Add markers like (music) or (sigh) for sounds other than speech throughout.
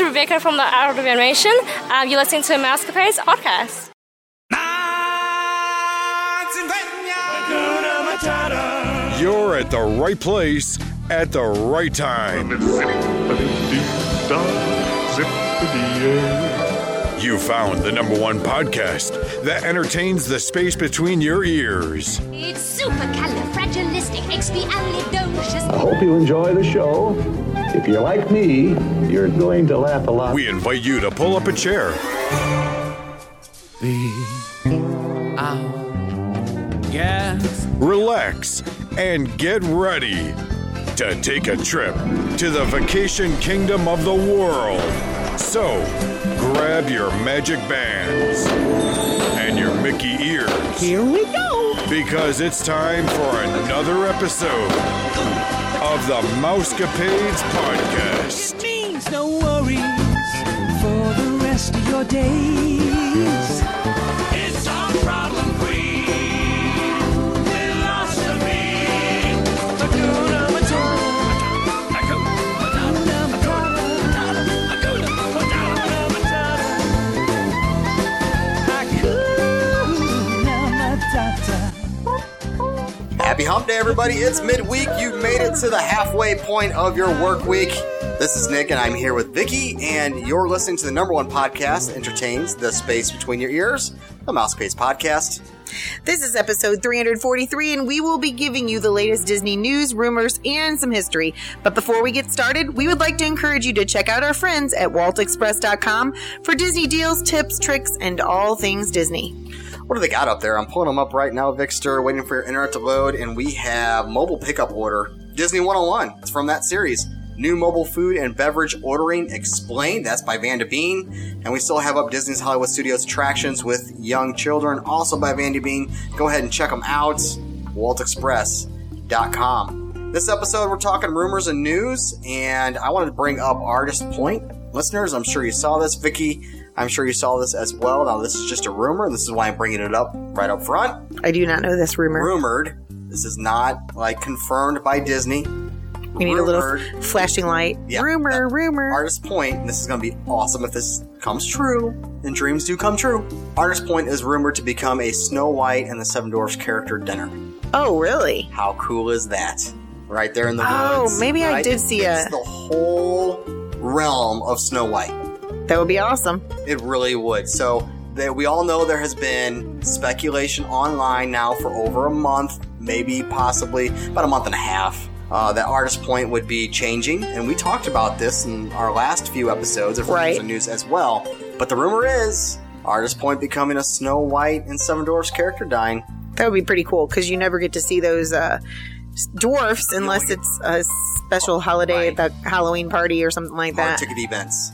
is Rebecca from the Art of Animation. Um, you're listening to Mousecapades podcast. You're at the right place at the right time. You found the number one podcast that entertains the space between your ears. It's supercalifragilisticexpialidocious. I hope you enjoy the show. If you're like me, you're going to laugh a lot. We invite you to pull up a chair. Gas. relax, and get ready to take a trip to the vacation kingdom of the world. So, grab your magic bands and your Mickey ears. Here we go. Because it's time for another episode of the Mousecapades Podcast. Means no worries for the rest of your days. Happy hump day, everybody. It's midweek. You've made it to the halfway point of your work week. This is Nick, and I'm here with Vicky, and you're listening to the number one podcast that entertains the space between your ears, the Mousecapades Podcast. This is episode 343, and we will be giving you the latest Disney news, rumors, and some history. But before we get started, we would like to encourage you to check out our friends at waltexpress.com for Disney deals, tips, tricks, and all things Disney. What do they got up there? I'm pulling them up right now, Vixter, waiting for your internet to load, and we have mobile pickup order. Disney 101. It's from that series. New mobile food and beverage ordering explained. That's by Vanda Bean. And we still have up Disney's Hollywood Studios attractions with young children, also by Vanda Bean. Go ahead and check them out. WaltExpress.com. This episode, we're talking rumors and news, and I wanted to bring up Artist Point. Listeners, I'm sure you saw this. Vicky, I'm sure you saw this as well. Now, this is just a rumor. This is why I'm bringing it up right up front. I do not know this rumor. Rumored. This is not like confirmed by Disney. we need a little flashing light. Yeah, rumor, rumor. Artist Point, and this is going to be awesome if this comes true, and dreams do come true. Artist Point is rumored to become a Snow White and the Seven Dwarfs character dinner. oh, really? How cool is that? Right there in the Oh, woods. maybe I did see it's a- the whole realm of Snow White. That would be awesome. It really would. So that we all know there has been speculation online now for over a month, maybe possibly about a month and a half. Uh, that Artist Point would be changing, and we talked about this in our last few episodes of Right. News as well. But the rumor is Artist Point becoming a Snow White and Seven Dwarfs character dying. That would be pretty cool because you never get to see those uh, dwarfs unless it's a special holiday Right. at the Halloween party or something like Or that. ticket events.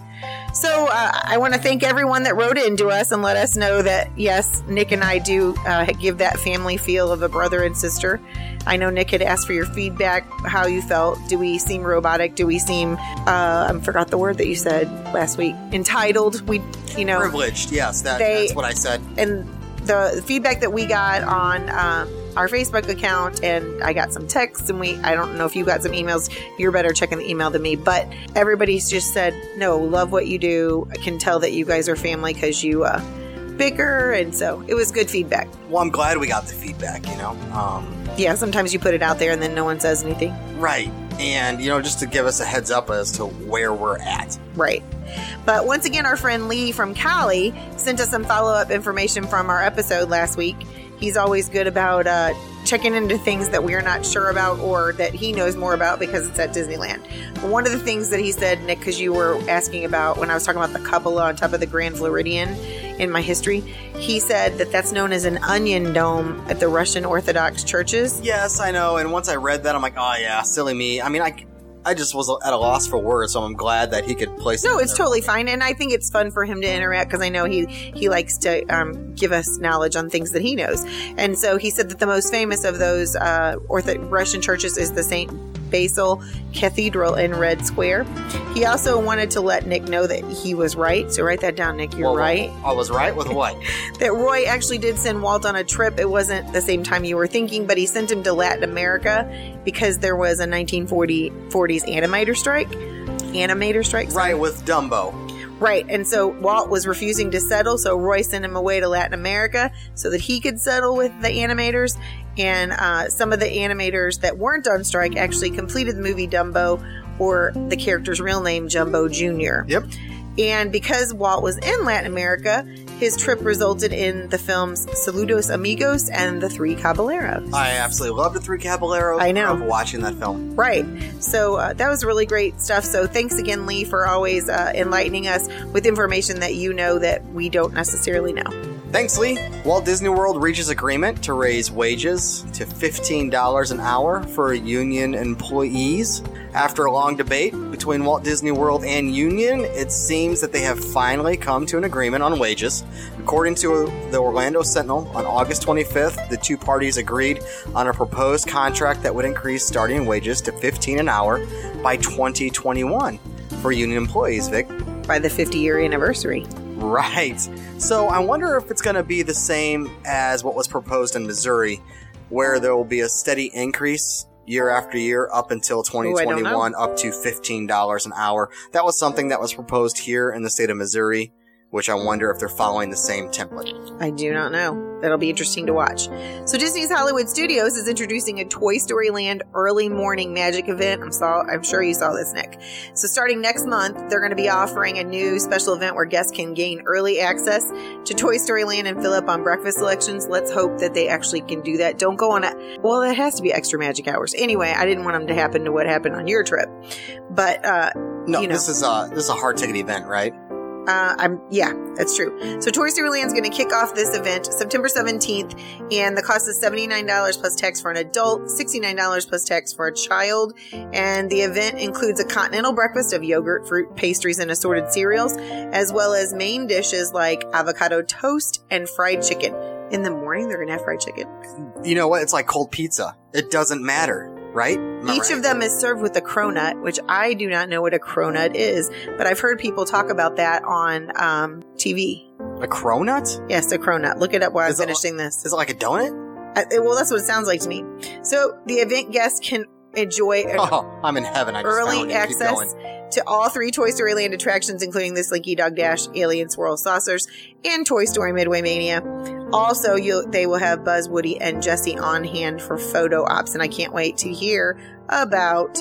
So uh, I want to thank everyone that wrote into us and let us know that yes, Nick and I do uh, give that family feel of a brother and sister. I know Nick had asked for your feedback, how you felt. Do we seem robotic? Do we seem? Uh, I forgot the word that you said last week. Entitled. We, you know, Privileged, yes, that, They- that's what I said. and the feedback that we got on um, our Facebook account, and I got some texts, and we I don't know if you got some emails. You're better checking the email than me, but everybody's just said no, love what you do. I can tell that you guys are family because you uh, bicker, and so it was good feedback. Well, I'm glad we got the feedback, you know? Um, Yeah, sometimes you put it out there and then no one says anything. right. And, you know, just to give us a heads up as to where we're at. Right. But once again, our friend Lee from Cali sent us some follow up information from our episode last week. He's always good about uh, checking into things that we are not sure about or that he knows more about because it's at Disneyland. One of the things that he said, Nick, because you were asking about when I was talking about the cupola on top of the Grand Floridian in my history, he said that that's known as an onion dome at the Russian Orthodox churches. Yes, I know. And once I read that, I'm like, oh, yeah, silly me. I mean, I, I just was at a loss for words, so I'm glad that he could place No, it's totally fine, and I think it's fun for him to interact because I know he he likes to um, give us knowledge on things that he knows. And so he said that the most famous of those uh, Ortho Russian churches is the Saint Basil Cathedral in Red Square. He also wanted to let Nick know that he was right. So write that down, Nick. You're Well, right. I was right with what? (laughs) That Roy actually did send Walt on a trip. It wasn't the same time you were thinking, but he sent him to Latin America because there was a 1940s animator strike. animator strike. Right, with Dumbo. Right. And so Walt was refusing to settle, so Roy sent him away to Latin America so that he could settle with the animators. And uh, some of the animators that weren't on strike actually completed the movie Dumbo, or the character's real name, Jumbo Jr. Yep. And because Walt was in Latin America, his trip resulted in the films Saludos Amigos and The Three Caballeros. I absolutely love the Three Caballeros. I know. Love watching that film. Right. So uh, that was really great stuff. So thanks again, Lee, for always uh, enlightening us with information that you know that we don't necessarily know. Thanks, Lee. Walt Disney World reaches agreement to raise wages to $15 an hour for union employees. After a long debate between Walt Disney World and Union, it seems that they have finally come to an agreement on wages. According to the Orlando Sentinel, on August 25th, the two parties agreed on a proposed contract that would increase starting wages to 15 an hour by 2021 for union employees, Vic. By the 50 year anniversary. Right. So I wonder if it's going to be the same as what was proposed in Missouri, where there will be a steady increase year after year up until oh, don't know. 2021, up to $15 an hour. That was something that was proposed here in the state of Missouri, which I wonder if they're following the same template. I do not know. That'll be interesting to watch. So Disney's Hollywood Studios is introducing a Toy Story Land early morning magic event. I'm saw I'm sure you saw this, Nick. So starting next month, they're going to be offering a new special event where guests can gain early access to Toy Story Land and fill up on breakfast selections. Let's hope that they actually can do that. Don't go on a well, that has to be extra magic hours. Anyway, I didn't want them to happen to what happened on your trip. But uh No, you know, this is a this is a hard ticket event, right? Uh, I'm yeah, that's true. So Toy Story Land's going to kick off this event September 17th, and the cost is $79 plus tax for an adult, $69 plus tax for a child. And the event includes a continental breakfast of yogurt, fruit, pastries, and assorted cereals, as well as main dishes like avocado toast and fried chicken. In the morning, they're going to have fried chicken. You know what? It's like cold pizza. It doesn't matter, right? Each right? of them is served with a cronut, which I do not know what a cronut is, but I've heard people talk about that on um, TV. a cronut? Yes, a cronut. Look it up while I'm Is it- finishing this. Is it like a donut? Uh, well, that's what it sounds like to me. So the event guests can enjoy Oh, (laughs) I'm in heaven. I early. Access to all three Toy Story Land attractions, including the Slinky Dog Dash, Alien Swirl Saucers, and Toy Story Midway Mania. Also, they will have Buzz, Woody, and Jesse on hand for photo ops, and I can't wait to hear about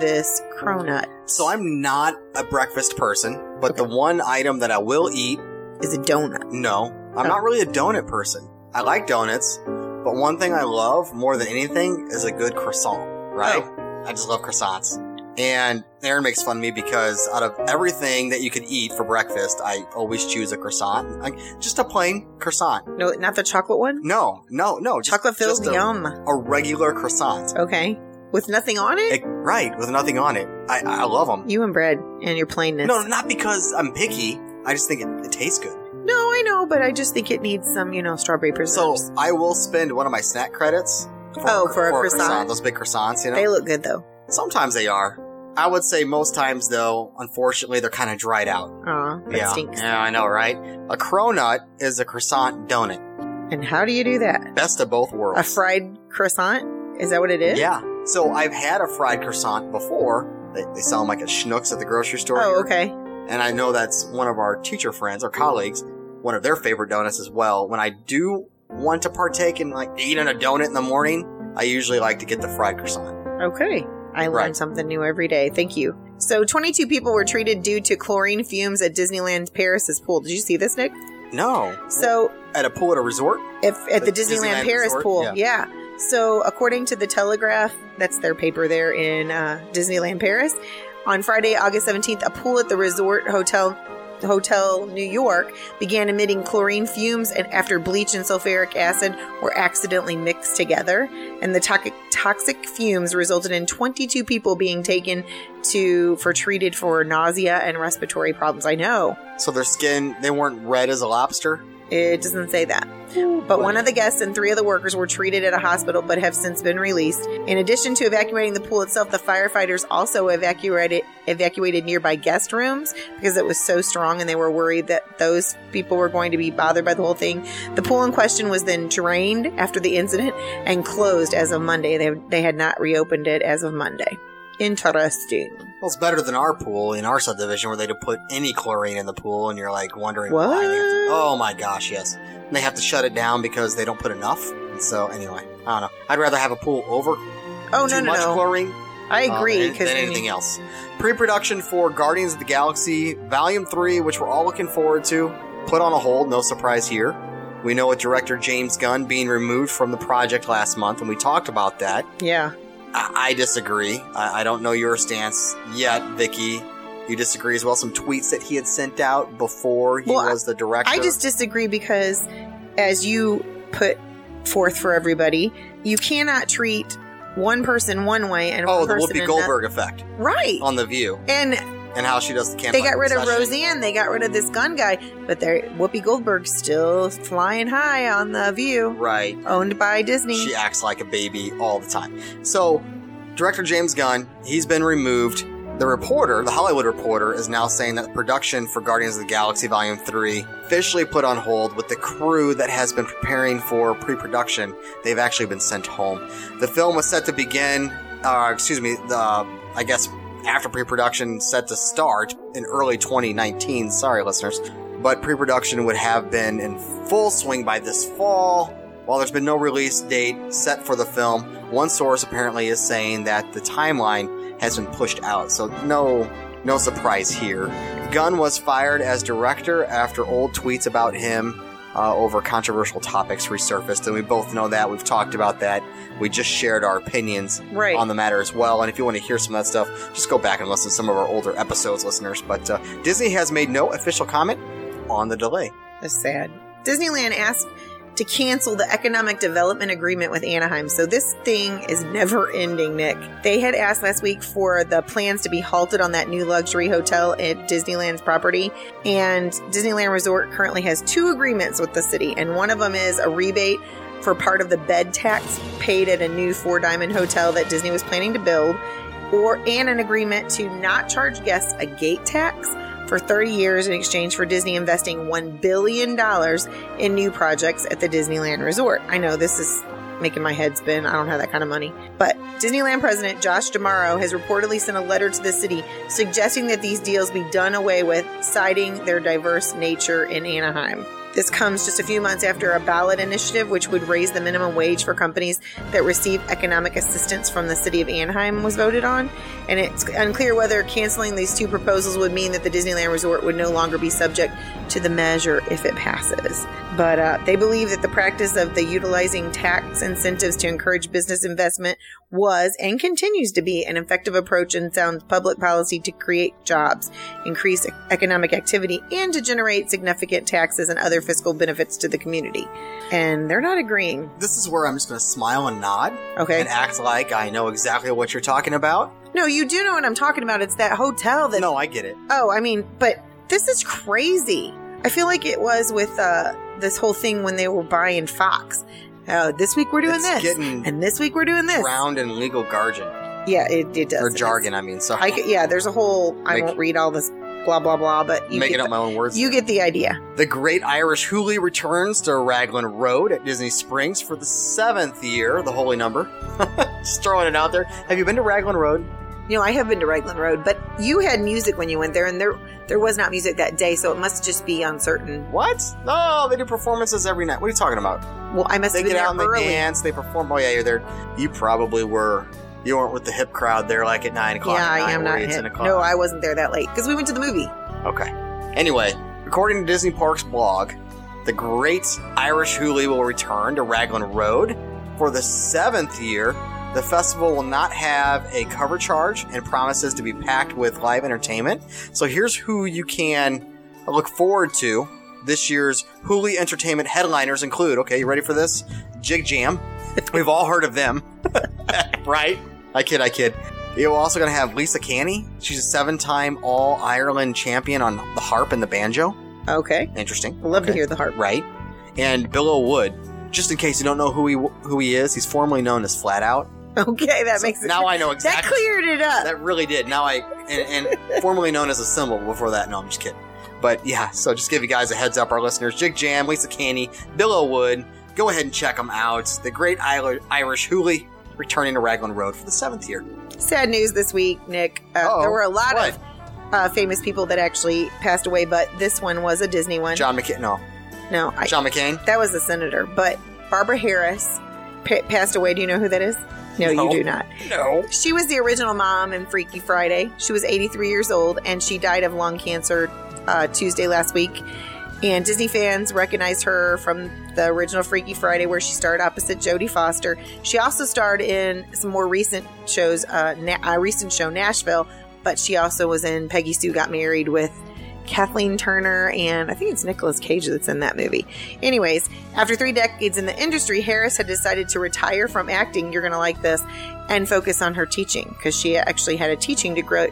this cronut. So I'm not a breakfast person, but the one item that I will eat, is a donut. no, I'm Oh. not really a donut person. I like donuts, but one thing I love more than anything is a good croissant, right? Oh. I just love croissants. And Aaron makes fun of me because out of everything that you could eat for breakfast, I always choose a croissant. Like, just a plain croissant. No, not the chocolate one. No, no, no. Just, Chocolate filled, just a, yum. a regular croissant. Okay, with nothing on it. It- right, with nothing on it. I, I love them. you and bread and your plainness. No, not because I'm picky. I just think it, it tastes good. No, I know, but I just think it needs some, you know, strawberry preserves. So. I will spend one of my snack credits. For, Oh, for a croissant. Those big croissants, you know. they look good though. Sometimes they are. I would say most times, though, unfortunately, they're kind of dried out. Aw, that yeah, stinks. yeah, I know, right? A cronut is a croissant donut. And how do you do that? Best of both worlds. A fried croissant? Is that what it is? Yeah. So I've had a fried croissant before. They, they sell them like at Schnucks at the grocery store. Oh, here. okay. And I know that's one of our teacher friends, our colleagues, one of their favorite donuts as well. When I do want to partake in like eating a donut in the morning, I usually like to get the fried croissant. Okay. I learn Right. something new every day. Thank you. So, 22 people were treated due to chlorine fumes at Disneyland Paris's pool. Did you see this, Nick? No. So, At a pool at a resort? if at the, The Disneyland, Disneyland Paris resort? pool, Yeah. yeah. So, according to the Telegraph, that's their paper there in uh, Disneyland Paris, on Friday, August 17th, a pool at the resort hotel Hotel New York began emitting chlorine fumes and after bleach and sulfuric acid were accidentally mixed together and the toxic toxic fumes resulted in 22 people being taken to for treated for nausea and respiratory problems. I know. So their skin, they weren't red as a lobster? It doesn't say that. But one of the guests and three of the workers were treated at a hospital but have since been released. In addition to evacuating the pool itself, the firefighters also evacuated evacuated nearby guest rooms because it was so strong and they were worried that those people were going to be bothered by the whole thing. The pool in question was then drained after the incident and closed as of Monday. They, they had not reopened it as of Monday. Interesting. Well, it's better than our pool in our subdivision where they don't put any chlorine in the pool, and you're like wondering why. they have to- oh my gosh, yes. And they have to shut it down because they don't put enough. And so anyway, I don't know. I'd rather have a pool over Oh too no no much no! chlorine I um, agree than, than anything else. Pre-production for Guardians of the Galaxy Volume Three, which we're all looking forward to, put on a hold. No surprise here. We know with director James Gunn being removed from the project last month, and we talked about that. yeah. I, I disagree. I, I don't know your stance yet, Vicky. You disagree as well. Some tweets that he had sent out before he Well, was the director. I just disagree because, as you put forth for everybody, you cannot treat one person one way and oh, one the Whoopi another- Goldberg effect right. on the View And and how she does the camp. they got rid of Roseanne, they got rid of this gun guy, but they're Whoopi Goldberg's still flying high on the View, Right. owned by Disney. She acts like a baby all the time. So, director James Gunn, he's been removed. The reporter, the Hollywood reporter, is now saying that the production for Guardians of the Galaxy Volume 3 officially put on hold with the crew that has been preparing for pre-production. They've actually been sent home. The film was set to begin, uh, excuse me, the, I guess after pre-production set to start in early 2019. Sorry, listeners. But pre-production would have been in full swing by this fall. While there's been no release date set for the film, one source apparently is saying that the timeline has been pushed out. So no, no surprise here. Gunn was fired as director after old tweets about him uh, over controversial topics resurfaced, and we both know that. We've talked about that. We just shared our opinions Right. on the matter as well. And if you want to hear some of that stuff, just go back and listen to some of our older episodes, listeners. But uh, Disney has made no official comment on the delay. That's sad. Disneyland asked to cancel the economic development agreement with Anaheim. So this thing is never ending, Nick. They had asked last week for the plans to be halted on that new luxury hotel at Disneyland's property. And Disneyland Resort currently has two agreements with the city. And one of them is a rebate for part of the bed tax paid at a new four diamond hotel that Disney was planning to build, or and an agreement to not charge guests a gate tax for 30 years in exchange for Disney investing $1 billion in new projects at the Disneyland Resort. I know this is making my head spin. I don't have that kind of money. But Disneyland President Josh D'Amaro has reportedly sent a letter to the city suggesting that these deals be done away with, citing their diverse nature in Anaheim. This comes just a few months after a ballot initiative which would raise the minimum wage for companies that receive economic assistance from the city of Anaheim was voted on. And it's unclear whether canceling these two proposals would mean that the Disneyland Resort would no longer be subject to the measure if it passes. But uh, they believe that the practice of the utilizing tax incentives to encourage business investment was and continues to be an effective approach and sound public policy to create jobs, increase economic activity, and to generate significant taxes and other fiscal benefits to the community. And they're not agreeing. This is where I'm just going to smile and nod Okay. and act like I know exactly what you're talking about. No, you do know what I'm talking about. It's that hotel that. No, I get it. Oh, I mean, but this is crazy. I feel like it was with uh, this whole thing when they were buying Fox. Oh, this week we're doing It's this, and this week we're doing this. Drowned and legal jargon Yeah, it, it does. or jargon. I mean, sorry, I yeah, there's a whole. I Make- won't read all this blah blah blah, but you making up the, my own words. you get the idea. The Great Irish Hooley returns to Raglan Road at Disney Springs for the seventh year, the holy number. (laughs) Just throwing it out there. Have you been to Raglan Road? You know, I have been to Raglan Road, but you had music when you went there, and there there was not music that day, so it must just be uncertain. What? No, they do performances every night. What are you talking about? Well, I must They have been get out and they dance, they perform. Oh yeah, you're there. You probably were. You weren't with the hip crowd there, like at nine o'clock. Yeah, I am not hip. No, I wasn't there that late because we went to the movie. Okay. Anyway, according to Disney Parks blog, the Great Irish Hooley will return to Raglan Road for the seventh year. The festival will not have a cover charge and promises to be packed with live entertainment. So here's who you can look forward to. This year's Hooley Entertainment headliners include, okay, you ready for this? Jig Jam. (laughs) We've all heard of them, (laughs) right? I kid, I kid. You're also going to have Lisa Canny. She's a seven time All Ireland champion on the harp and the banjo. Okay, Interesting. I love to hear the harp. Right. And Billow Wood. Just in case you don't know who he who he is, he's formerly known as Flat Out. Okay, that So makes it. now I know (laughs) exactly. that cleared it up. That really did. Now I and, and formerly known as a symbol before that. No, I'm just kidding. But yeah, so just give you guys a heads up, our listeners. Jig Jam, Lisa Canny, Billow Wood. Go ahead and check them out. The Great Irish Hooley returning to Raglan Road for the seventh year. Sad news this week, Nick. Uh, there were a lot What? of uh, famous people that actually passed away, but this one was a Disney one. John McCain. No, no, I, John McCain. that was a senator. But Barbara Harris pa- passed away. Do you know who that is? No, No. you do not. No. She was the original mom in Freaky Friday. She was 83 years old and she died of lung cancer uh, Tuesday last week. And Disney fans recognize her from the original Freaky Friday, where she starred opposite Jodie Foster. She also starred in some more recent shows, uh, Na- a recent show Nashville, but she also was in Peggy Sue Got Married with Kathleen Turner, and I think it's Nicolas Cage that's in that movie. Anyways, after three decades in the industry, Harris had decided to retire from acting. You're going to like this, and focus on her teaching because she actually had a teaching degree.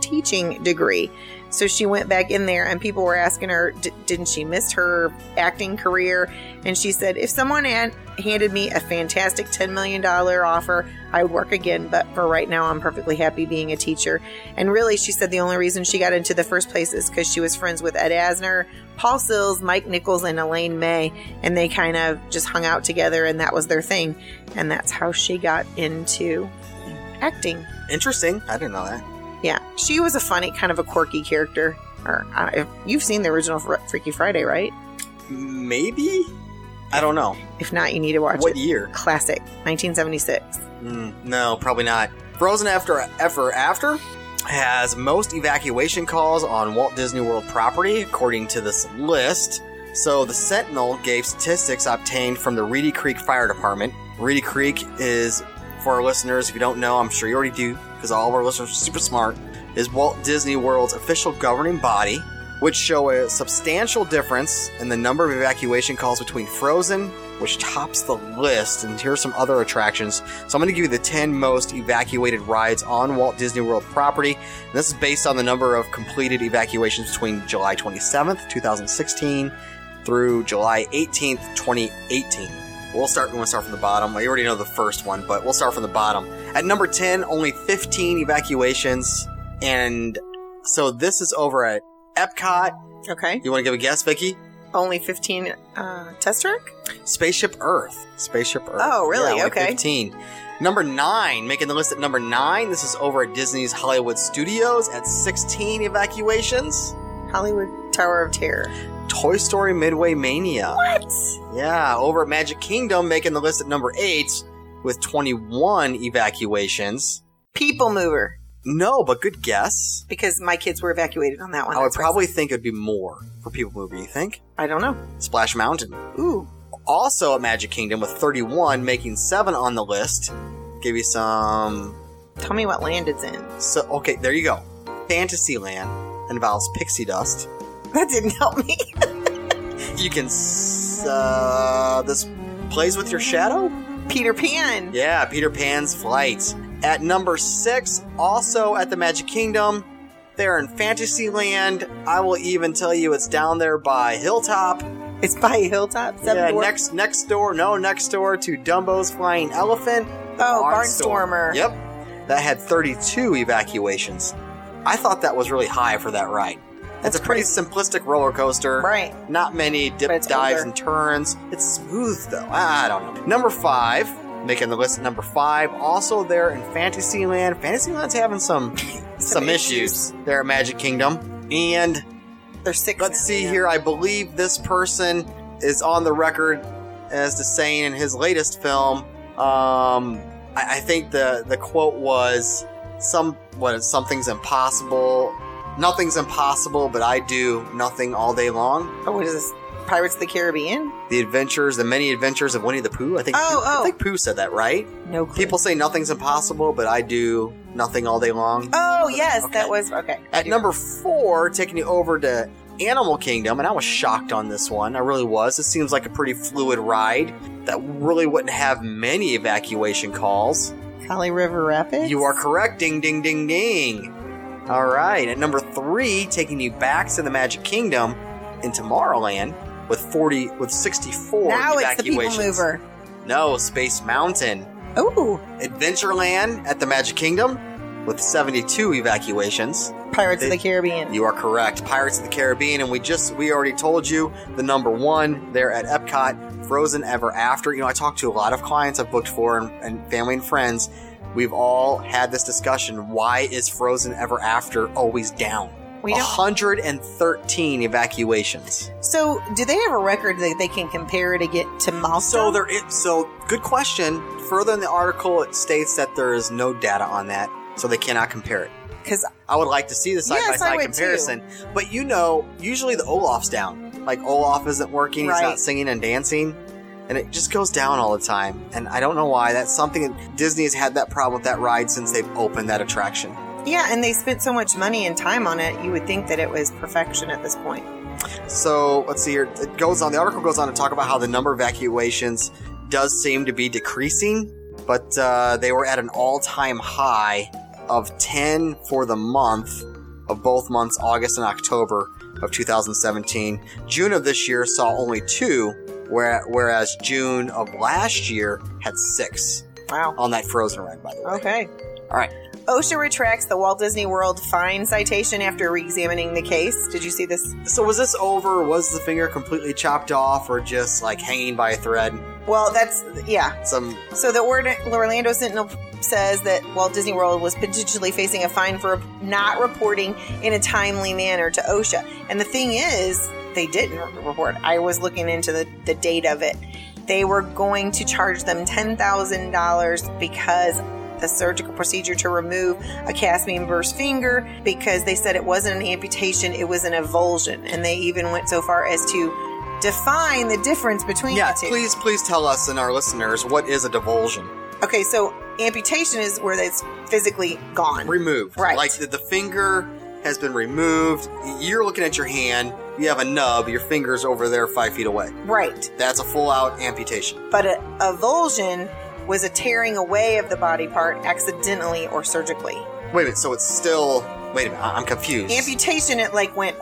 Teaching degree, so she went back in there, and people were asking her, "Didn't she miss her acting career?" And she said, "If someone had handed me a fantastic ten million dollar offer, I would work again. But for right now, I'm perfectly happy being a teacher." And really, she said the only reason she got into the first place is because she was friends with Ed Asner, Paul Sills, Mike Nichols, and Elaine May, and they kind of just hung out together, and that was their thing. And that's how she got into acting. Interesting. I didn't know that. Yeah, she was a funny, kind of a quirky character. Or uh, you've seen the original Fr- Freaky Friday, right? Maybe. I don't know. If not, you need to watch it. What it. year? Classic, 1976. Mm, no, probably not. Frozen After Ever After has most evacuation calls on Walt Disney World property, according to this list. So the Sentinel gave statistics obtained from the Reedy Creek Fire Department. Reedy Creek is, for our listeners, if you don't know, I'm sure you already do, because all of our listeners are super smart, is Walt Disney World's official governing body, which show a substantial difference in the number of evacuation calls between Frozen, which tops the list, and here's some other attractions. So I'm going to give you the 10 most evacuated rides on Walt Disney World property. And this is based on the number of completed evacuations between July 27th, 2016 through July 18th, 2018. We'll start. We'll start from the bottom. I already know the first one, but we'll start from the bottom. At number 10, only 15 evacuations, and so this is over at Epcot. Okay. You want to give a guess, Vicky? Only 15 uh, test track? Spaceship Earth. Spaceship Earth. Oh, really? Yeah, Okay. 15. Number nine, making the list at number nine. This is over at Disney's Hollywood Studios at 16 evacuations. Hollywood Tower of Terror. Toy Story Midway Mania. What? Yeah, over at Magic Kingdom, making the list at number eight with 21 evacuations. People Mover. No, but good guess. Because my kids were evacuated on that one. I would That's why probably think it'd be more for People Mover. You think? I don't know. Splash Mountain. Ooh. Also at Magic Kingdom with 31, making seven on the list. Give you some. Tell me what land it's in. So okay, there you go. Fantasyland involves pixie dust. That didn't help me. You can. Uh, this plays with your shadow. Peter Pan. Yeah, Peter Pan's Flight. At number six, also at the Magic Kingdom, they're in Fantasyland. I will even tell you it's down there by Hilltop. It's by Hilltop. Yeah, Dwarfs. next next door, no, next door to Dumbo's Flying Elephant. Oh, Barnstorm. Barnstormer. Yep, that had 32 evacuations. I thought that was really high for that ride. It's a pretty simplistic roller coaster. Right. Not many dip dives older. and turns. It's smooth though. I don't know. Number five, making the list at number five, also there in Fantasyland. Fantasyland's having some (laughs) some, issues. there at Magic Kingdom. And There's six. let's now. see here. I believe this person is on the record as to saying in his latest film. Um, I, I think the the quote was some what something's impossible. Nothing's impossible, but I do nothing all day long. Oh, what is this? Pirates of the Caribbean? The adventures, the many adventures of Winnie the Pooh. I think. Oh, Pooh, oh. I think Pooh said that, right? No clue. People say nothing's impossible, but I do nothing all day long. Oh, yes, Okay. that was okay. At number four, taking you over to Animal Kingdom, and I was shocked on this one. I really was. It seems like a pretty fluid ride that really wouldn't have many evacuation calls. Kali River Rapids. You are correct. Ding, ding, ding, ding. All right. At number three, taking you back to the Magic Kingdom in Tomorrowland with 40, with 64 Now it's the evacuations. People Mover. No, Space Mountain. Ooh, Adventureland at the Magic Kingdom, with 72 evacuations. Pirates of the Caribbean. You are correct. Pirates of the Caribbean, and we just we already told you the number one there at Epcot, Frozen Ever After. You know, I talked to a lot of clients I've booked for and, and family and friends. We've all had this discussion. Why is Frozen Ever After always down? We don't- 113 evacuations. So, do they have a record that they can compare to get to milestone? So there is so good question. Further in the article, it states that there is no data on that, so they cannot compare it. because I would like to see the side by Yes, I side would comparison. But you know, usually the Olaf's down. Like Olaf isn't working, he's Right. not singing and dancing. And it just goes down all the time. And I don't know why. That's something that Disney has had that problem with that ride since they've opened that attraction. yeah, and they spent so much money and time on it, you would think that it was perfection at this point. So let's see here. It goes on. The article goes on to talk about how the number of evacuations does seem to be decreasing, but uh, they were at an all-time high of 10 for the month of both months, August and October of 2017. June of this year saw only two, where- whereas June of last year had six Wow. on that Frozen ride. By the way. Okay. All right. OSHA retracts the Walt Disney World fine citation after re-examining the case. Did you see this? So was this over? Was the finger completely chopped off, or just like hanging by a thread? Well, that's yeah. Some So the Orlando Sentinel says that Walt Disney World was potentially facing a fine for not reporting in a timely manner to OSHA. And the thing is, they didn't report. I was looking into the, the date of it. They were going to charge them $10,000 because the surgical procedure to remove a cast member's finger because they said it wasn't an amputation, it was an avulsion. And they even went so far as to define the difference between Yeah, the two. please, please tell us and our listeners what is a divulsion. Okay, so amputation is where it's physically gone. Removed, Right. Like the, the finger has been removed. You're looking at your hand. You have a nub. Your finger's over there, five feet away. right. That's a full out amputation. But a avulsion was a tearing away of the body part accidentally or surgically. Wait a minute. So it's still. Wait a minute. I- I'm confused. Amputation, it like went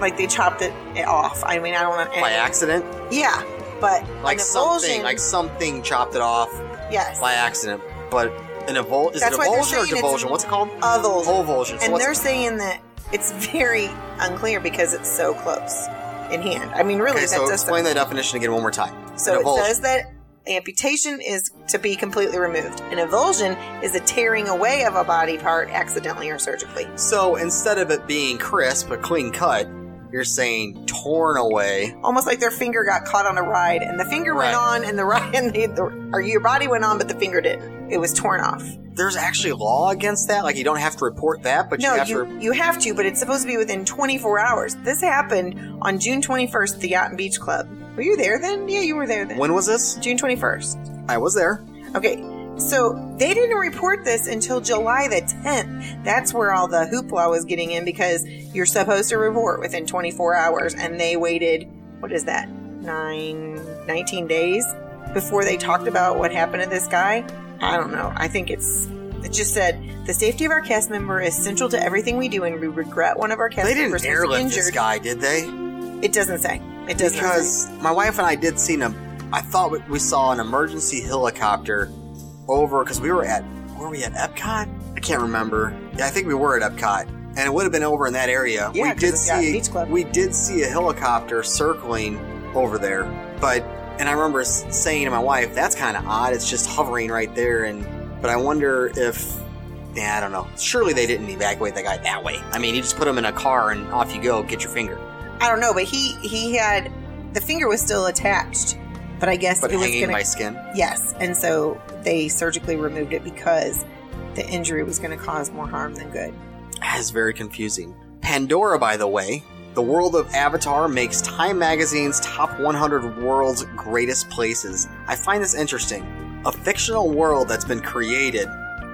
like they chopped it, it off. I mean, I don't want to. by accident, Yeah, but like an something, avulsion, like something chopped it off yes, by accident. But an evul is That's it why they're avulsion or saying it's divulsion? What's it called? avulsion. Ovulsion. So and what's- they're saying that it's very unclear because it's so close in hand. I mean, really, okay, that so does explain that definition again one more time. So it says that amputation is to be completely removed. An avulsion is a tearing away of a body part accidentally or surgically. So instead of it being crisp, a clean cut, you're saying torn away. Almost like their finger got caught on a ride, and the finger went Right. on, and the ride, (laughs) and the, the, or your body went on, but the finger didn't. It was torn off. There's actually law against that. Like you don't have to report that, but No, you have you, to. you have to, but it's supposed to be within 24 hours. This happened on June 21st at the Yacht and Beach Club. Were you there then? Yeah, you were there then. When was this? June 21st. I was there. Okay, so they didn't report this until July the 10th. That's where all the hoopla was getting in because you're supposed to report within 24 hours, and they waited, what is that, nine, 19 days before they talked about what happened to this guy? I don't know. I think it's. It just said the safety of our cast member is central to everything we do, and we regret one of our cast members They members didn't was airlift injured. this guy, did they? It doesn't say. It doesn't say. Because my wife and I did see an. I thought we saw an emergency helicopter over because we were at. Were we at Epcot? I can't remember. Yeah, I think we were at Epcot, and it would have been over in that area. Yeah, we did see. We did see a helicopter circling over there, but and I remember saying to my wife, "That's kind of odd. It's just hovering right there." And but I wonder if. Yeah, I don't know. Surely they didn't evacuate the guy that way. I mean, you just put him in a car and off you go, get your finger. I don't know, but he he had the finger was still attached, but I guess But it was hanging gonna by skin. yes, and so they surgically removed it because the injury was going to cause more harm than good. That is very confusing. Pandora, by the way, the world of Avatar makes Time Magazine's top 100 world's greatest places. I find this interesting. A fictional world that's been created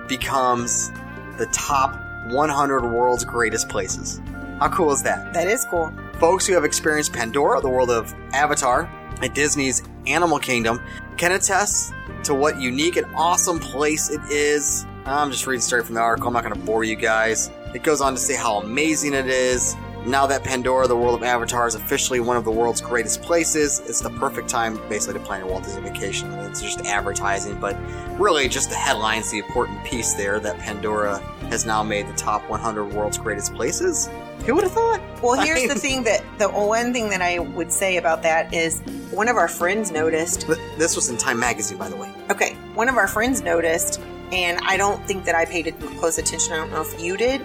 becomes the top 100 world's greatest places. How cool is that? That is cool. Folks who have experienced Pandora, the world of Avatar, at Disney's Animal Kingdom, can attest to what unique and awesome place it is. I'm just reading straight from the article. I'm not going to bore you guys. It goes on to say how amazing it is. Now that Pandora, the world of Avatar, is officially one of the world's greatest places, it's the perfect time basically to plan your Walt Disney vacation. It's just advertising, but really just the headline's the important piece there that Pandora has now made the top 100 world's greatest places. Who would have thought? Well, (laughs) I here's mean, the thing that the one thing that I would say about that is one of our friends noticed. This was in Time Magazine, by the way. Okay, one of our friends noticed, and I don't think that I paid close attention. I don't know if you did.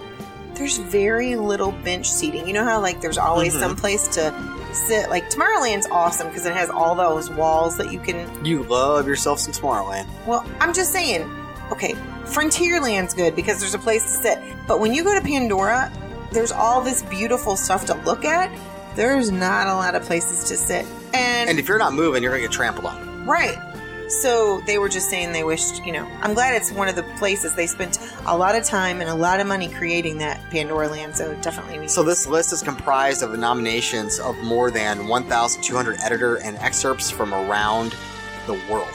There's very little bench seating. You know how like there's always Mhm. some place to sit. Like Tomorrowland's awesome because it has all those walls that you can. You love yourself some Tomorrowland. Well, I'm just saying. Okay, Frontierland's good because there's a place to sit. But when you go to Pandora, there's all this beautiful stuff to look at. There's not a lot of places to sit. And, And if you're not moving, you're going to get trampled on. right. So they were just saying they wished, you know, I'm glad it's one of the places they spent a lot of time and a lot of money creating that Pandora land. So definitely we So this list is comprised of the nominations of more than 1,200 editor and excerpts from around the world.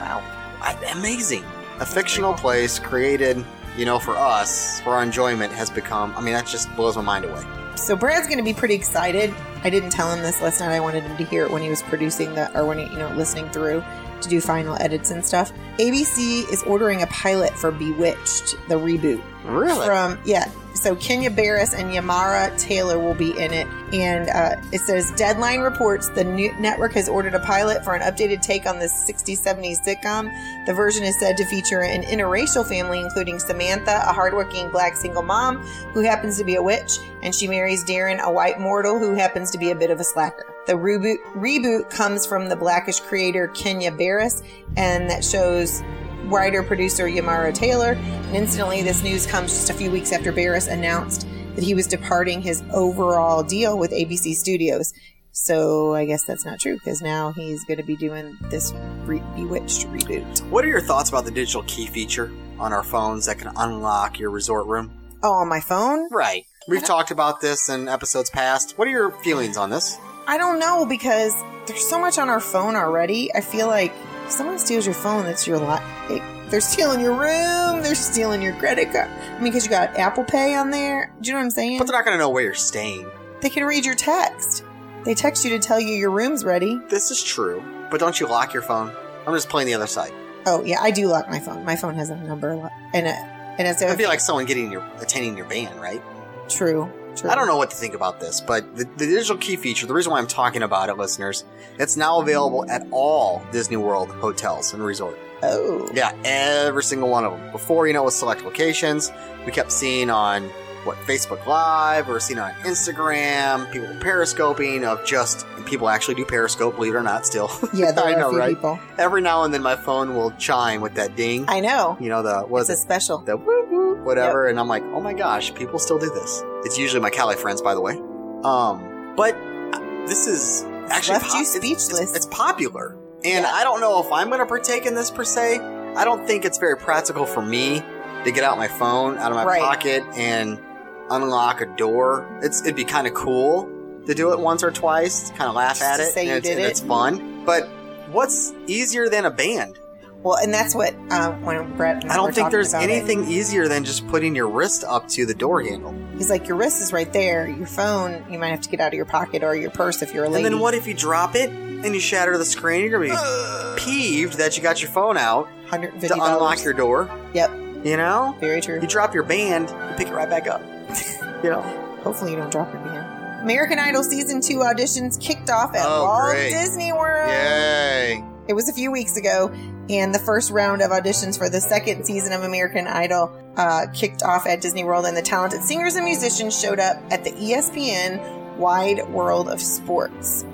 wow. I, amazing. A fictional place created, you know, for us, for our enjoyment, has become. I mean, that just blows my mind away. So Brad's going to be pretty excited. I didn't tell him this last night. I wanted him to hear it when he was producing the, or when he, you know, listening through to do final edits and stuff. ABC is ordering a pilot for Bewitched, the reboot. Really? From yeah. So Kenya Barris and Yamara Taylor will be in it, and uh, it says Deadline reports the new network has ordered a pilot for an updated take on this 60s 70s sitcom. The version is said to feature an interracial family, including Samantha, a hardworking black single mom who happens to be a witch, and she marries Darren, a white mortal who happens to be a bit of a slacker. The reboot reboot comes from the Blackish creator Kenya Barris, and that shows writer producer Yamara Taylor. And incidentally, this news comes just a few weeks after Barris announced that he was departing his overall deal with ABC Studios. So I guess that's not true because now he's going to be doing this re- Bewitched reboot. What are your thoughts about the digital key feature on our phones that can unlock your resort room? Oh, on my phone? Right. We've talked about this in episodes past. What are your feelings on this? I don't know because there's so much on our phone already. I feel like if someone steals your phone, that's your lot. They're stealing your room. They're stealing your credit card. I mean, because you got Apple Pay on there. Do you know what I'm saying? But they're not going to know where you're staying. They can read your text. They text you to tell you your room's ready. This is true. But don't you lock your phone? I'm just playing the other side. Oh yeah, I do lock my phone. My phone has a number lo- and it and it's It'd be like someone getting your attending your band, right? true. True. I don't know what to think about this, but the, the digital key feature, the reason why I'm talking about it, listeners, it's now available at all Disney World hotels and resort. Oh, Yeah, every single one of them. Before, you know, with select locations, we kept seeing on what Facebook Live or seeing on Instagram, people periscoping of just people actually do periscope, believe it or not, still. (laughs) yeah. There (laughs) I are know, a few right? people. Every now and then my phone will chime with that ding. I know. you know, the what It's is a it? special. The woo woo, whatever, and I'm like, oh my gosh, people still do this. It's usually my Cali friends, by the way. Um, but uh, this is actually left you it's- it's- speechless. It's, popular, and Yeah. I don't know if I'm going to partake in this per se. I don't think it's very practical for me to get out my phone out of my Right. pocket and unlock a door. It's it'd be kind of cool to do it once or twice, kind of laugh at it, say and, you it's, did and it. it's fun. But what's easier than a band? Well, and that's what uh, when Brett. And I don't think there's about it, anything easier than just putting your wrist up to the door handle. He's like, your wrist is right there. Your phone, you might have to get out of your pocket or your purse if you're a And lady. then what if you drop it and you shatter the screen? You're gonna be peeved that you got your phone out to unlock your door. Yep, You know, very true. you drop your band, you pick it right back up. Hopefully, you don't drop your band. American Idol season two auditions kicked off at Oh, Walt great. Disney World. yay! It was a few weeks ago, and the first round of auditions for the second season of American Idol uh, kicked off at Disney World, and the talented singers and musicians showed up at the ESPN Wide World of Sports.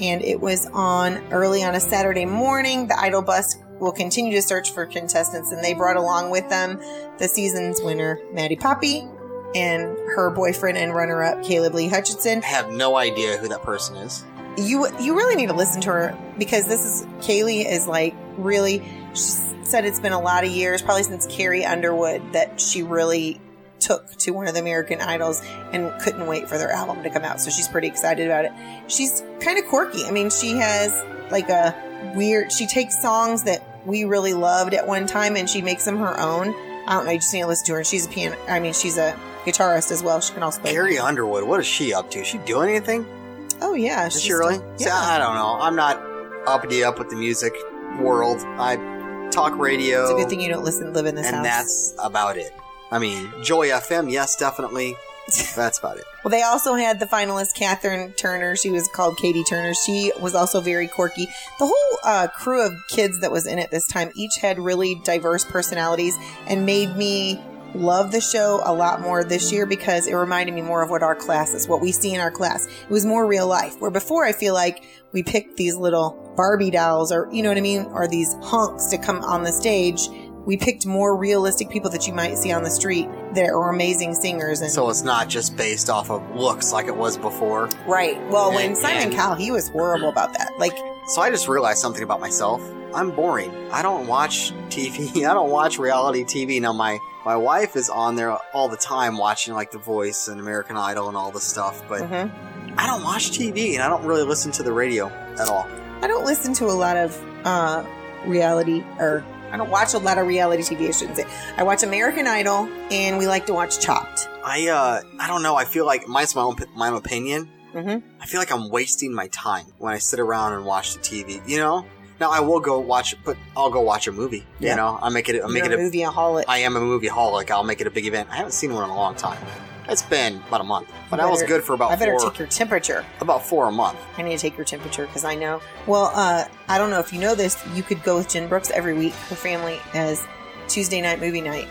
And it was on early on a Saturday morning. The Idol bus will continue to search for contestants, and they brought along with them the season's winner, Maddie Poppe, and her boyfriend and runner-up, Caleb Lee Hutchinson. I have no idea who that person is. you you really need to listen to her because this is Kaylee is like really she said it's been a lot of years probably since Carrie Underwood that she really took to one of the American Idols and couldn't wait for their album to come out so she's pretty excited about it. She's kind of quirky. I mean she has like a weird she takes songs that we really loved at one time and she makes them her own. I don't know you just need to listen to her. She's a piano I mean she's a guitarist as well. She can also play. Carrie Underwood, what is she up to? Is she doing anything? Oh yeah, Is she's she really? still- See, Yeah. I don't know. I'm not uppity up with the music world. I talk radio. It's a good thing you don't listen live in this and house. that's about it. I mean, Joy FM, yes, definitely. (laughs) That's about it. Well, they also had the finalist Catherine Turner. She was called Catie Turner. She was also very quirky. The whole uh, crew of kids that was in it this time each had really diverse personalities and made me love the show a lot more this year because it reminded me more of what our class is, what we see in our class. It was more real life. Where before I feel like we picked these little Barbie dolls or, you know what I mean, or these hunks to come on the stage. We picked more realistic people that you might see on the street that are amazing singers and So it's not just based off of looks like it was before. Right. Well, when Simon and- Cowell, he was horrible about that. Like, So I just realized something about myself. I'm boring. I don't watch TV. (laughs) I don't watch reality TV. Now my my wife is on there all the time watching like The Voice and American Idol and all this stuff, but mhm. I don't watch TV and I don't really listen to the radio at all. I don't listen to a lot of uh, reality, or I don't watch a lot of reality TV. I shouldn't say. I watch American Idol, and we like to watch Chopped. I uh I don't know. I feel like mine's my own my own opinion. Mhm. I feel like I'm wasting my time when I sit around and watch the TV. You know. Now I will go watch, but I'll go watch a movie. Yeah. You know, I'll make it. I'll make You're it a a movie holic. I am a movie holic. I'll make it a big event. I haven't seen one in a long time. It's been about a month, but I was better- good for about I better four. take your temperature. about four a month. I need to take your temperature because I know. Well, uh, I don't know if you know this. You could go with Jen Brooks every week. Her family as Tuesday night movie night.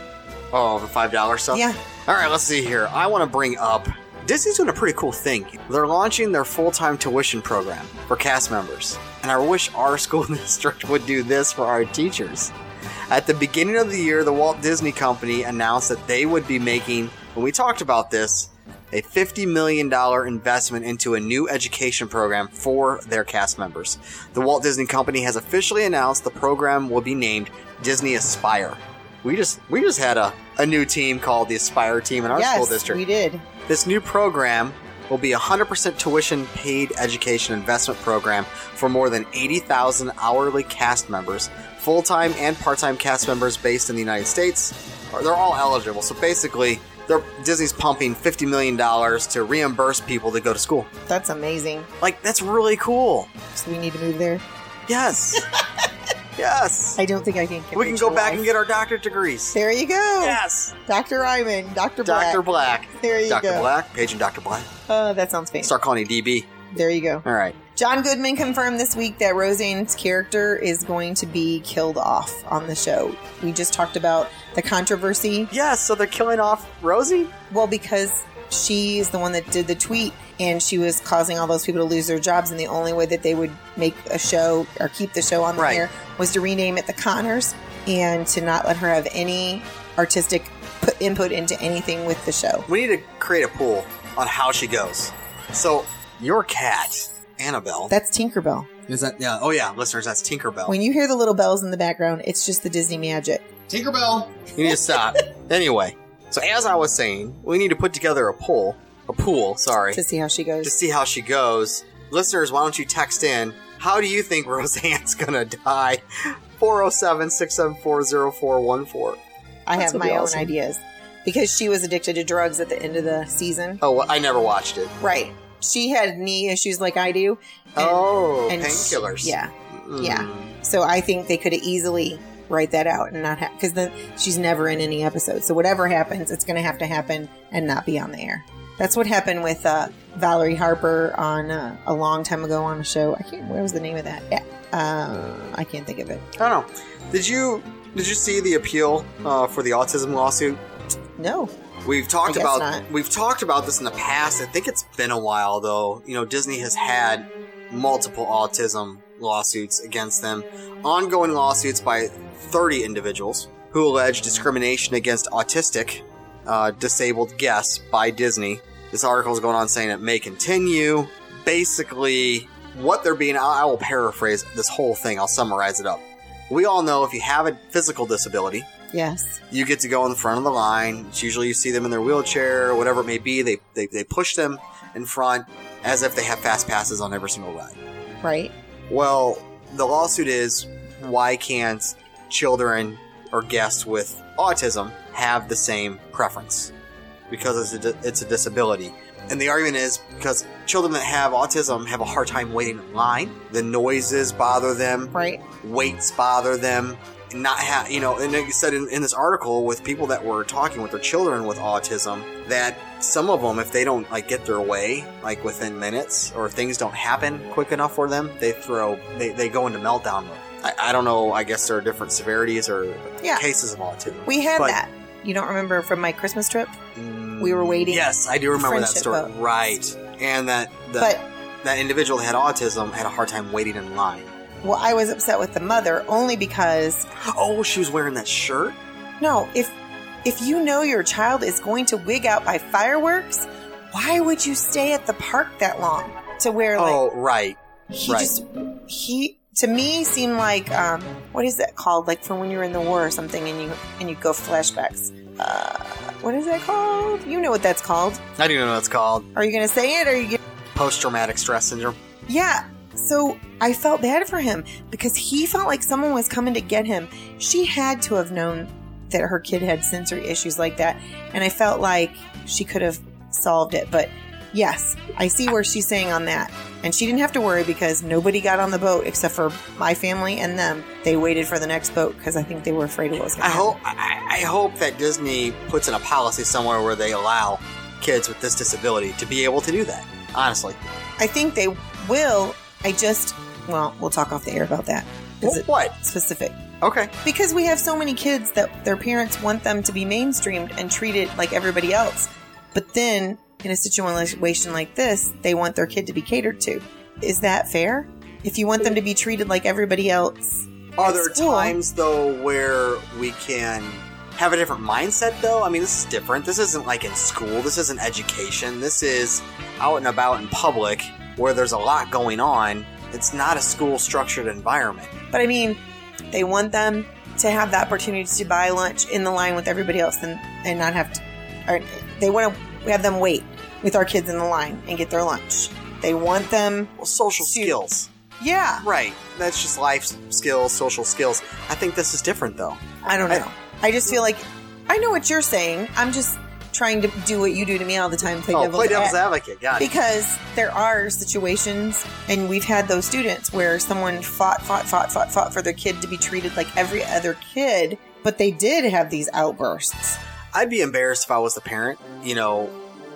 Oh, the five dollar stuff. Yeah. All right, let's see here. I want to bring up Disney's doing a pretty cool thing. They're launching their full time tuition program for cast members, and I wish our (laughs) school district would do this for our teachers. At the beginning of the year, the Walt Disney Company announced that they would be making, when we talked about this, a $50 million investment into a new education program for their cast members. The Walt Disney Company has officially announced the program will be named Disney Aspire. We just we just had a, a new team called the Aspire team in our yes, school district. we did. This new program will be a 100% tuition paid education investment program for more than 80,000 hourly cast members, full time and part time cast members based in the United States. They're all eligible. So basically, they're, Disney's pumping $50 million to reimburse people to go to school. That's amazing. Like, that's really cool. So we need to move there. Yes. (laughs) yes. I don't think I can. We can go back and get our doctorate degrees. There you go. Yes. Dr. Ryman, Dr. Black. Dr. Black. There you Dr. go. Dr. Black. Paging Dr. Black. Oh, that sounds fancy. Start calling you DB. There you go. All right. John Goodman confirmed this week that Roseanne's character is going to be killed off on the show. We just talked about the controversy. Yes, so they're killing off Rosie? Well, because she is the one that did the tweet and she was causing all those people to lose their jobs, and the only way that they would make a show or keep the show on the Right. air was to rename it The Connors and to not let her have any artistic put input into anything with the show. We need to create a pool on how she goes. So, your cat, Annabelle. That's Tinkerbell. is that, yeah, oh yeah, listeners, that's Tinkerbell. When you hear the little bells in the background, it's just the Disney magic. Tinkerbell! You need to stop. (laughs) anyway, so as I was saying, we need to put together a pool, a pool, sorry, to see how she goes. to see how she goes. Listeners, why don't you text in, how do you think (laughs) Roseanne's gonna die? (laughs) 407 674 0414. I That's have gonna my be own ideas because she was addicted to drugs at the end of the season. Oh, well, I never watched it. Right. She had knee issues like I do. and- oh, and she- painkillers. yeah. Mm. Yeah. So I think they could easily write that out and not have because then she's never in any episode. So whatever happens, it's going to have to happen and not be on the air. That's what happened with uh, Valerie Harper on uh, a long time ago on a show. I can't. What was the name of that? Yeah. Uh, I can't think of it. I don't know. Did you did you see the appeal uh, for the autism lawsuit? No. We've talked about not. we've talked about this in the past. I think it's been a while though. You know, Disney has had multiple autism lawsuits against them, ongoing lawsuits by 30 individuals who allege discrimination against autistic uh, disabled guests by Disney. This article is going on saying it may continue. Basically, what they're being, I will paraphrase this whole thing. I'll summarize it up. We all know if you have a physical disability, Yes. you get to go in the front of the line. It's usually you see them in their wheelchair or whatever it may be. They, they, they push them in front as if they have fast passes on every single ride. Right. Well, the lawsuit is why can't children or guests with autism have the same preference? because it's a, it's a disability. And the argument is because children that have autism have a hard time waiting in line. The noises bother them, Right. weights bother them. and Not have you know, and like said in, in this article with people that were talking with their children with autism, that some of them, if they don't like get their way like within minutes, or if things don't happen quick enough for them, they throw they, they go into meltdown mode. I, I don't know. I guess there are different severities or Yeah. cases of autism. We had But- that. You don't remember from my Christmas trip? Mm, we were waiting. Yes, I do remember that Friendship story. boat. Right, and that the, But that individual that had autism had a hard time waiting in line. well, I was upset with the mother only because Oh, she was wearing that shirt. no, if if you know your child is going to wig out by fireworks, why would you stay at the park that long to wear like oh, right. he right. just he to me seemed like um what is that called like for when you're in the war or something and you and you go flashbacks uh what is that called you know what that's called I don't even know what it's called. are you gonna say it or are you gonna Post traumatic stress syndrome. yeah so i felt bad for him because he felt like someone was coming to get him she had to have known that her kid had sensory issues like that and i felt like she could have solved it but yes i see where she's saying on that. And she didn't have to worry because nobody got on the boat except for my family and them. They waited for the next boat because i think they were afraid of what was going I to hope I, I hope that Disney puts in a policy somewhere where they allow kids with this disability to be able to do that. Honestly, i think they will. I just well we'll talk off the air about that. Is Well, it what? specific Okay. Because we have so many kids that their parents want them to be mainstreamed and treated like everybody else. But then, in a situation like this, they want their kid to be catered to. Is that fair? If you want them to be treated like everybody else, Are there school- times though where we can have a different mindset though? I mean, this is different. This isn't like in school. This isn't education. This is out and about in public where there's a lot going on. It's not a school structured environment. But I mean, they want them to have the opportunity to buy lunch in the line with everybody else and, and not have to. Or they want to have them wait with our kids in the line and get their lunch. They want them. Well, social to- skills. Yeah. Right. That's just life skills, social skills. I think this is different though. I don't know. I just feel like I know what you're saying. I'm just trying to do what you do to me all the time. Play oh, devil's, play devil's ad- advocate. Because there are situations, and we've had those students where someone fought, fought, fought, fought, fought for their kid to be treated like every other kid, but they did have these outbursts. I'd be embarrassed if I was the parent, you know,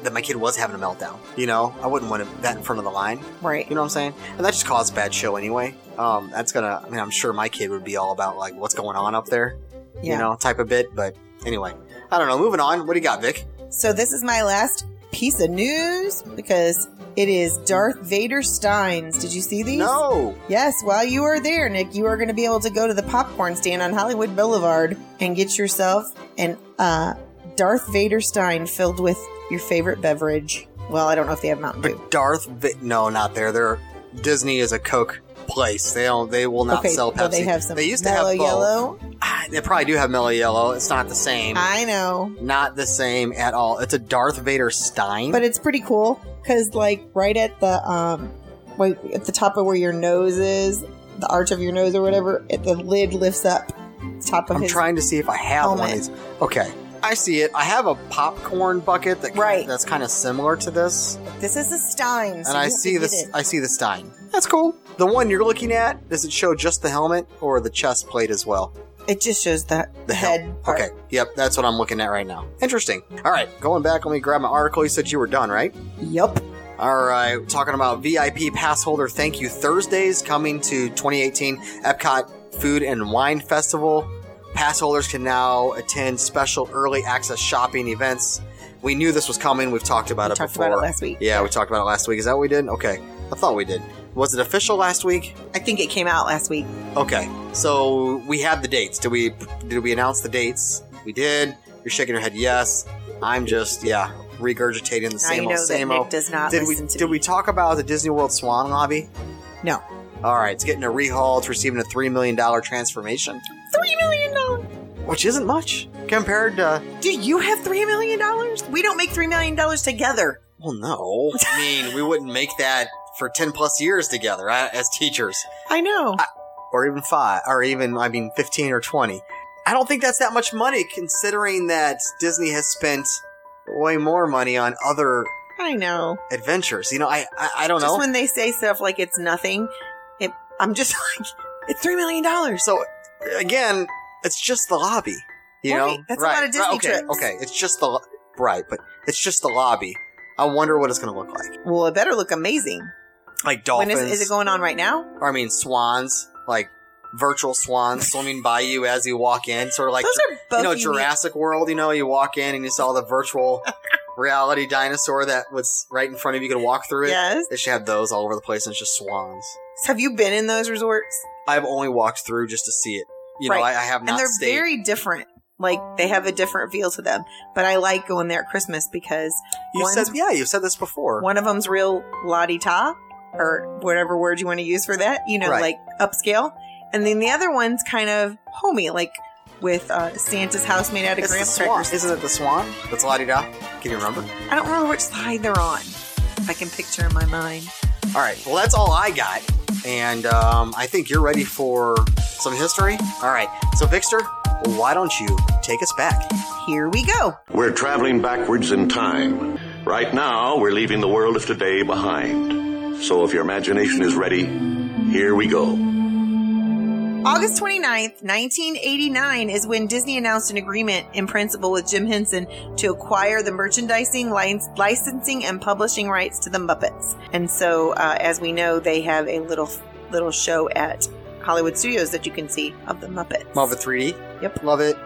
that my kid was having a meltdown. You know, I wouldn't want that in front of the line. Right. You know what I'm saying? And that just caused a bad show anyway. Um, that's gonna. I mean, I'm sure my kid would be all about like what's going on up there. Yeah. You know, type of bit. But anyway, I don't know. Moving on. What do you got, Vic? So this is my last piece of news because it is Darth Vader Steins. Did you see these? No. Yes, while you are there, Nick, you are going to be able to go to the popcorn stand on Hollywood Boulevard and get yourself an uh, Darth Vader Stein filled with your favorite beverage. Well, I don't know if they have Mountain Dew. But Darth. Vi- no, not there. They're Disney is a Coke place. They don't. They will not okay, sell Pepsi. well, they have some They used to have both. yellow. Ah, They probably do have Mello Yello. It's not the same. I know, not the same at all. It's a Darth Vader Stein. but it's pretty cool because, like, right at the um, wait, at the top of where your nose is, the arch of your nose or whatever, it, the lid lifts up. Top of I'm his trying to see if I have one of these. Okay. I see it. I have a popcorn bucket that Right. that's kind of similar to this, This is a Stein, so and I see this. it. I see the Stein. That's cool. The one you're looking at does it show just the helmet or the chest plate as well? It just shows that the head. part. Okay. Yep, that's what I'm looking at right now. Interesting. All right, going back. Let me grab my article. You said you were done, right? Yep. All right, talking about VIP pass holder thank you Thursdays coming to 2018 Epcot Food and Wine Festival. Pass holders can now attend special early access shopping events. We knew this was coming. We've talked about We it talked before. about it last week. Yeah, we talked about it last week. Is that what we did? Okay. I thought we did. Was it official last week? I think it came out last week. Okay. So we have the dates. Did we did we announce the dates? We did. You're shaking your head yes. I'm just yeah, regurgitating the Now same you old know that same old. does not did we did me. we talk about the Disney World Swan lobby? No. All right, it's getting a rehaul. It's receiving a three million dollar transformation, Three million dollars. which isn't much compared to. Do you have three million dollars? We don't make three million dollars together. Well, no. I mean, we wouldn't make that for ten plus years together uh, as teachers, I know. or even five, or even I mean, fifteen or twenty. I don't think that's that much money, considering that Disney has spent way more money on other I know. adventures. You know, I I, I don't know. Just know. when they say stuff like it's nothing, it, I'm just (laughs) like, it's $3 million. so again, it's just the lobby. You Right, know, that's a lot of Disney okay, trips. Okay, it's just the lo- right, but it's just the lobby. I wonder what it's going to look like. Well, it better look amazing. Like dolphins. is, is it going on right now? or I mean swans, like virtual swans swimming by you as you walk in, sort of like Those are both you know unique. Jurassic World. You know, you walk in and you saw the virtual (laughs) reality dinosaur that was right in front of you. You could walk through it. Yes. They should have those all over the place, and it's just swans. Have you been in those resorts? I've only walked through just to see it. You know, I, I have not and they're stayed. very different. Like they have a different feel to them. But I like going there at Christmas because you said, yeah, you've said this before. one of them's real la di ta, or whatever word you want to use for that. You know, Right. like upscale. And then the other one's kind of homey, like with uh, Santa's house made out of It's graham crackers. Isn't it the swan? That's la di da. Can you remember? I don't remember which side they're on. If I can picture in my mind. All right. Well, that's all I got, and um, I think you're ready for some history. All right. So, Vixter, why don't you take us back? Here we go. We're traveling backwards in time. Right now, we're leaving the world of today behind. So if your imagination is ready, here we go. August 29th, 1989 is when Disney announced an agreement in principle with Jim Henson to acquire the merchandising, licensing, and publishing rights to the Muppets. And so, uh, as we know, they have a little little show at Hollywood Studios that you can see of the Muppets. Love it 3D. Yep. Love it.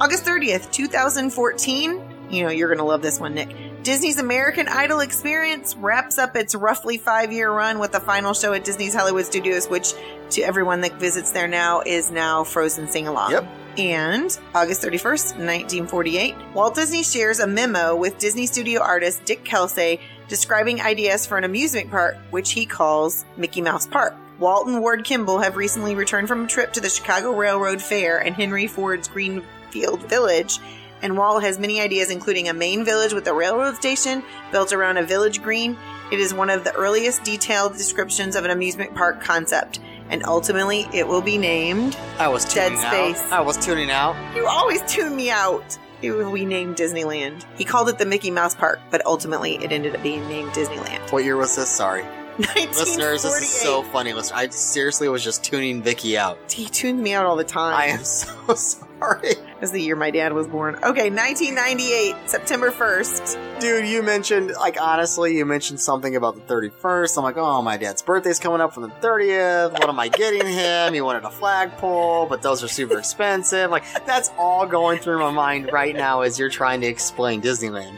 August 30th, 2014. You know, you're going to love this one, Nick. Disney's American Idol experience wraps up its roughly five year run with the final show at Disney's Hollywood Studios, which to everyone that visits there now is now Frozen Sing Along. Yep. And August 31st, 1948, Walt Disney shares a memo with Disney studio artist Dick Kelsey describing ideas for an amusement park, which he calls Mickey Mouse Park. Walt and Ward Kimball have recently returned from a trip to the Chicago Railroad Fair and Henry Ford's Greenfield Village, and Walt has many ideas, including a main village with a railroad station built around a village green. It is one of the earliest detailed descriptions of an amusement park concept, and ultimately it will be named. I was Dead tuning space. out. I was tuning out. You always tune me out. It will be named Disneyland. He called it the Mickey Mouse Park, but ultimately it ended up being named Disneyland. What year was this? Sorry. 1948. Listeners, this is so funny. Listen, I seriously was just tuning Vicky out. He tuned me out all the time. I am so (laughs) sorry. Was the year my dad was born. Okay, 1998, September 1st. Dude, you mentioned, like, honestly, you mentioned something about the 31st. I'm like, oh, my dad's birthday's coming up from the 30th. What am I getting him? He wanted a flagpole, but those are super expensive. Like, that's all going through my mind right now as you're trying to explain Disneyland.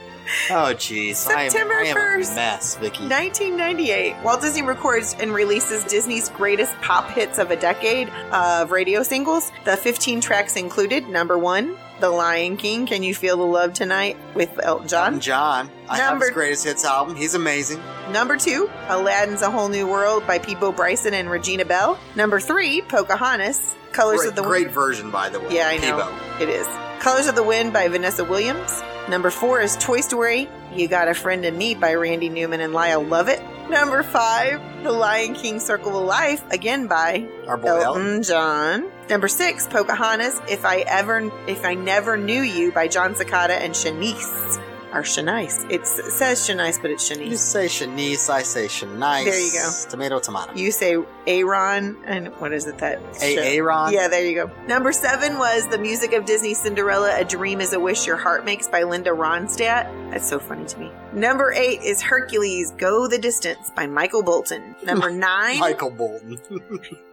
Oh, jeez. I am, September I am 1st. a mess, Vicky. 1998. Walt Disney records and releases Disney's greatest pop hits of a decade of radio singles. The 15 tracks included number one, The Lion King, Can You Feel the Love Tonight with Elton John. Elton John. I have Number- his greatest hits album. He's amazing. Number two, Aladdin's A Whole New World by Peabo Bryson and Regina Belle. Number three, Pocahontas, Colors Great, of the Wind. great version, by the way. Yeah, I know. Peabo. It is. Colors of the Wind by Vanessa Williams. Number four is Toy Story, You Got a Friend in Me by Randy Newman and Lyle Lovett. Number five, The Lion King Circle of Life, again by Elton. Elton John. Number six, Pocahontas, If I Ever, If I Never Knew You by Jon Secada and Shanice. Or Shanice. It's, it says Shanice, but it's You say Shanice, I say Shanice. There you go. Tomato, tomato. You say Aaron, and what is it that? A- show? Aaron? Yeah, there you go. Number seven was the music of Disney Cinderella, A Dream is a Wish Your Heart Makes by Linda Ronstadt. That's so funny to me. Number eight is Hercules, Go the Distance by Michael Bolton. Number (laughs) nine Michael Bolton.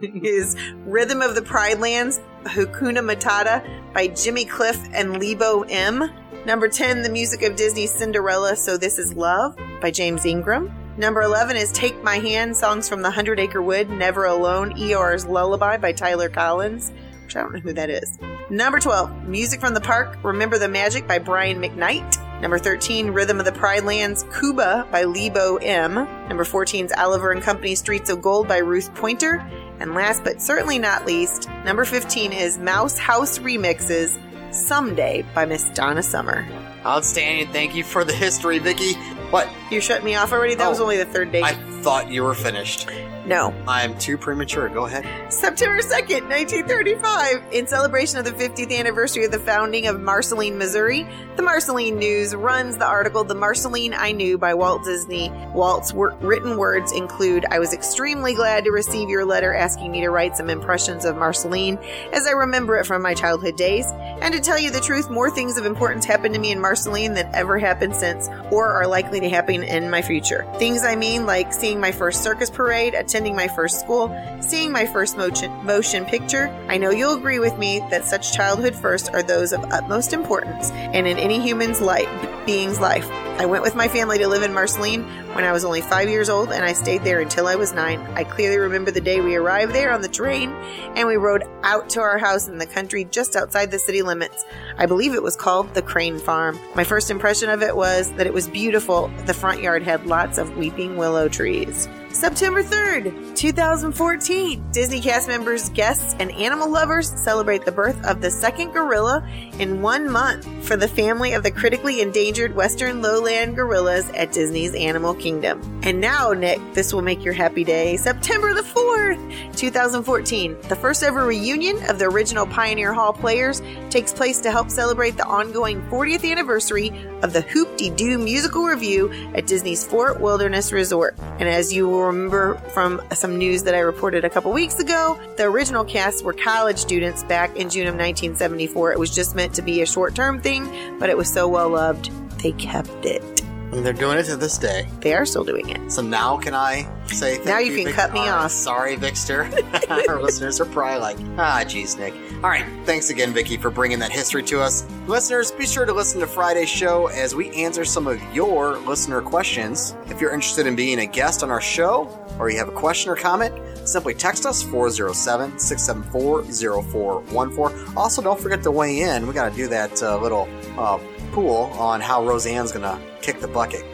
(laughs) is Rhythm of the Pride Lands, Hakuna Matata by Jimmy Cliff and Lebo M. Number 10, the music of Disney's Cinderella, So This Is Love by James Ingram. Number 11 is Take My Hand, songs from the Hundred Acre Wood, Never Alone, Eeyore's Lullaby by Tyler Collins, which I don't know who that is. Number 12, Music from the Park, Remember the Magic by Brian McKnight. Number 13, Rhythm of the Pride Lands, Kube by Lebo M. Number 14 is Oliver and Company, Streets of Gold by Ruth Pointer. And last but certainly not least, number 15 is Mouse House Remixes, Someday by Miss Donna Summer. Outstanding. Thank you for the history, Vicky. What? You shut me off already? That was Oh, only the third date. I thought you were finished. No. I'm too premature. Go ahead. September 2nd, 1935, in celebration of the 50th anniversary of the founding of Marceline, Missouri, the Marceline News runs the article The Marceline I Knew by Walt Disney. Walt's wor- written words include I was extremely glad to receive your letter asking me to write some impressions of Marceline as I remember it from my childhood days. And to tell you the truth, more things of importance happened to me in Marceline than ever happened since or are likely to happen in my future. Things I mean like seeing my first circus parade, attending my first school, seeing my first motion, motion picture. I know you'll agree with me that such childhood firsts are those of utmost importance and in any human's life, being's life. I went with my family to live in Marceline when I was only five years old and I stayed there until I was nine. I clearly remember the day we arrived there on the train and we rode out to our house in the country just outside the city limits. I believe it was called the Crane Farm. My first impression of it was that it was beautiful. The front yard had lots of weeping willow trees. September 3rd, 2014. Disney cast members, guests, and animal lovers celebrate the birth of the second gorilla in one month for the family of the critically endangered western lowland gorillas at Disney's Animal Kingdom. And now, Nick, this will make your happy day. September the 4th, 2014. The first ever reunion of the original Pioneer Hall players takes place to help celebrate the ongoing 40th anniversary of the Hoop-Dee-Doo musical revue at Disney's Fort Wilderness Resort. And as you will remember from some news that I reported a couple weeks ago, the original cast were college students back in June of 1974. It was just meant to be a short term thing, but it was so well loved, they kept it. And they're doing it to this day. They are still doing it. So now can I say thank Now you can Vic- cut me right, off. Sorry, Vixter. (laughs) Our listeners are probably like, ah, geez, Nick. All right. Thanks again, Vicky, for bringing that history to us. Listeners, be sure to listen to Friday's show as we answer some of your listener questions. If you're interested in being a guest on our show or you have a question or comment, simply text us 407 674 0414. Also, don't forget to weigh in. We got to do that uh, little uh, pool on how Roseanne's going to kick the bucket,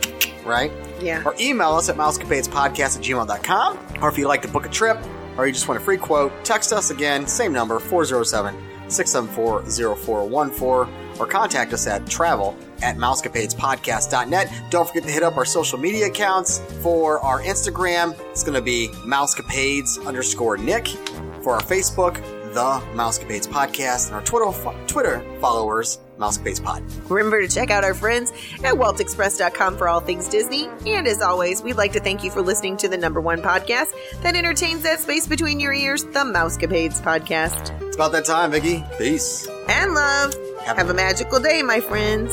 right? Yeah. Or email us at mousecapadespodcast at gmail.com. Or if you'd like to book a trip or you just want a free quote, text us again, same number, 407 674 0414, or contact us at travel at mousecapadespodcast.net. Don't forget to hit up our social media accounts. For our Instagram, it's going to be mousecapades underscore Nick. For our Facebook, the Mousecapades Podcast, and our Twitter, Twitter followers, Mousecapades Pod. Remember to check out our friends at waltexpress.com for all things Disney. And as always, we'd like to thank you for listening to the number one podcast that entertains that space between your ears, the Mousecapades Podcast. It's about that time, Vicky. Peace. And love. Have- Have a magical day, my friends.